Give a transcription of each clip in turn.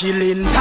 killing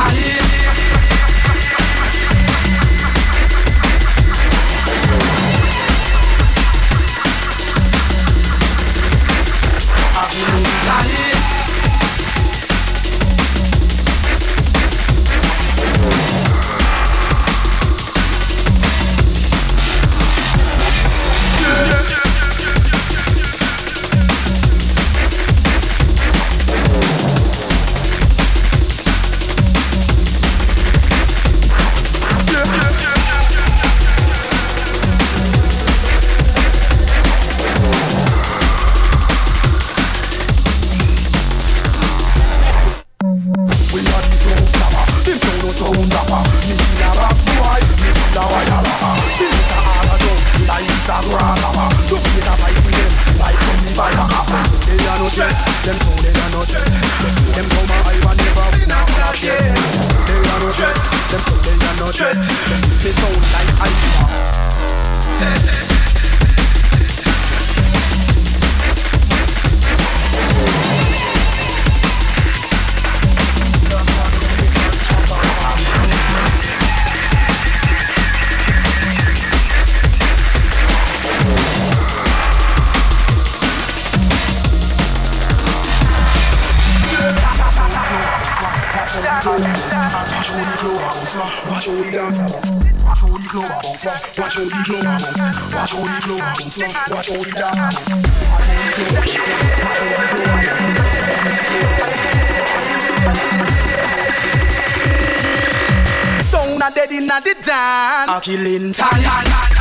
Watch all the watch dancers. Watch all the glow watch all the glow. Watch all the glow watch all the. Watch all the. Sound a dead inna the dance, a killing time.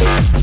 Thank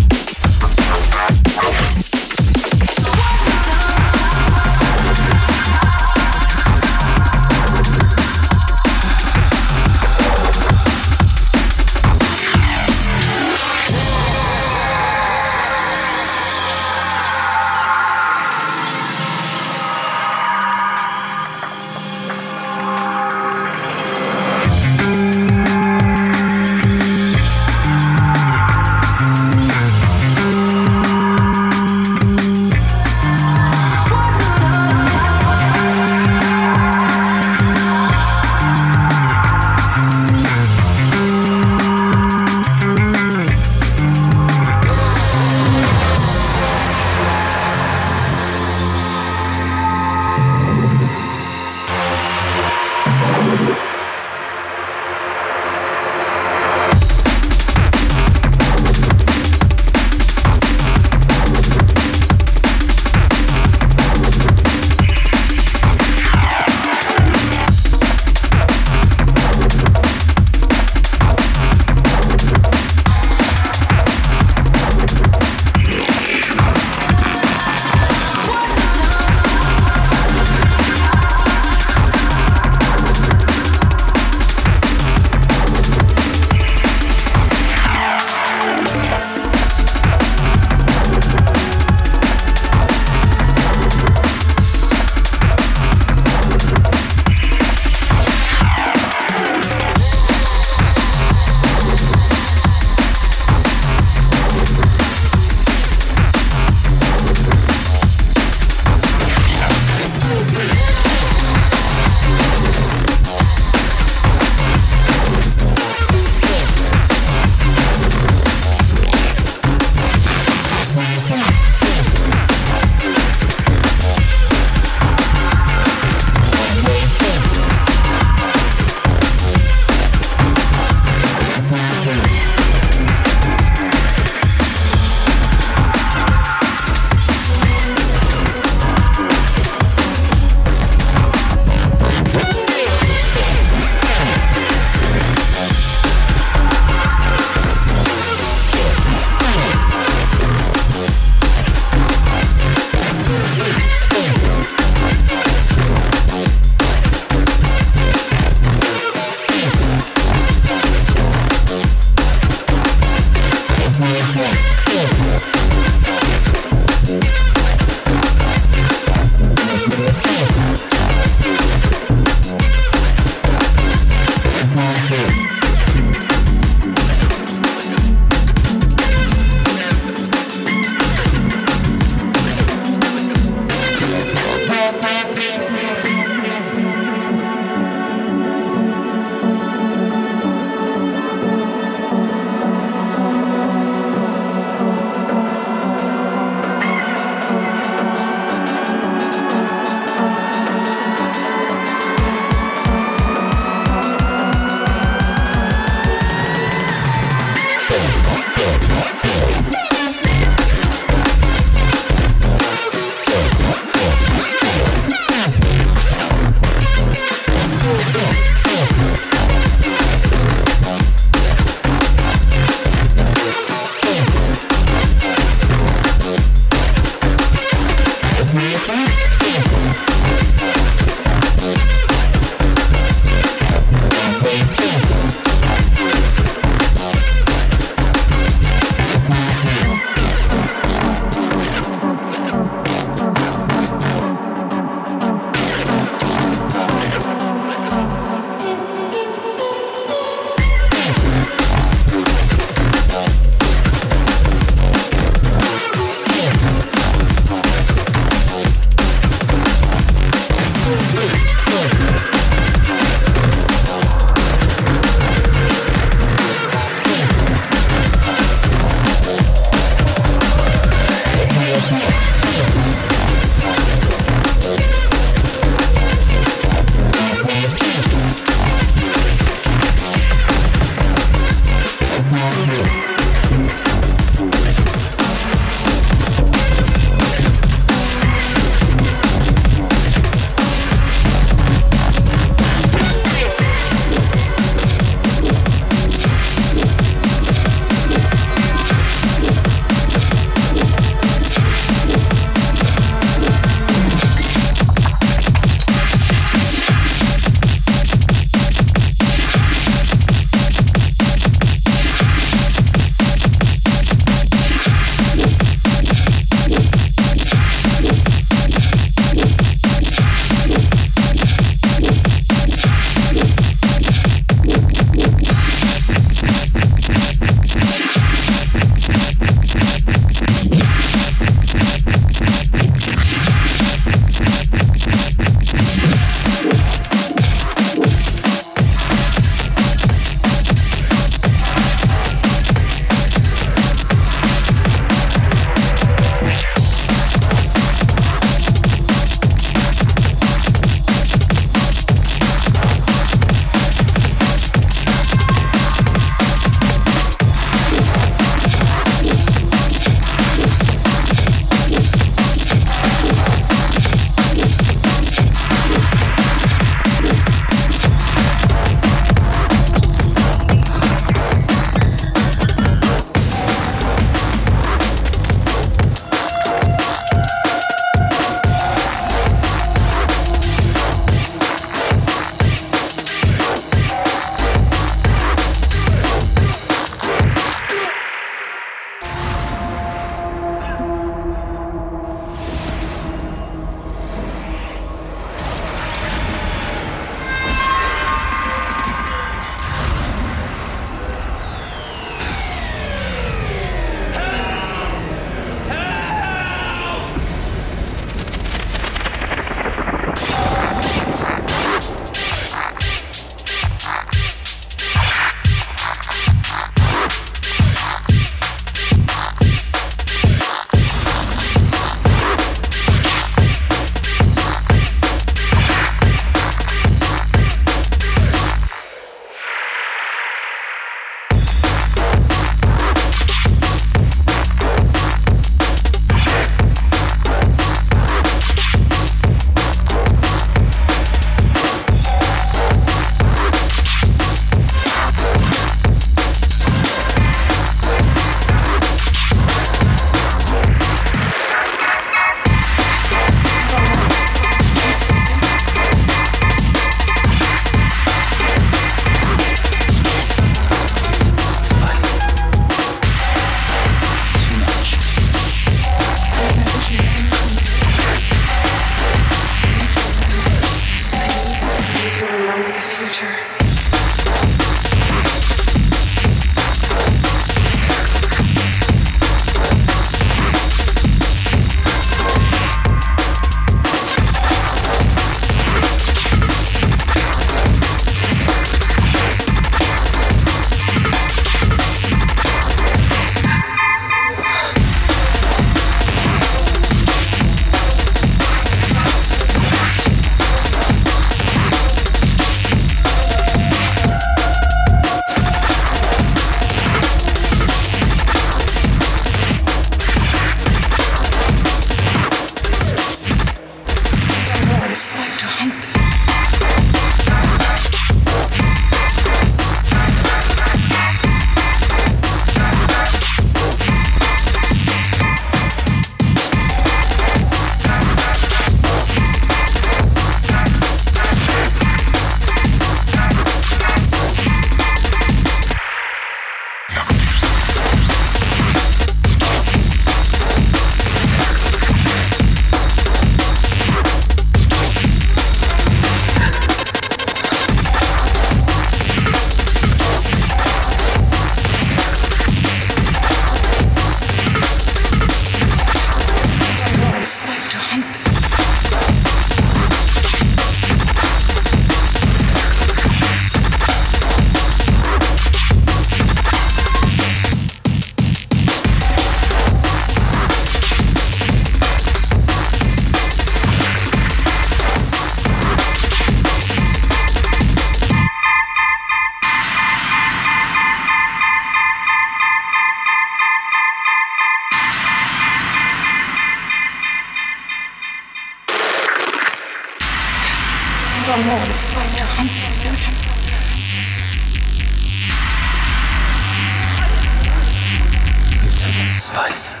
Spice.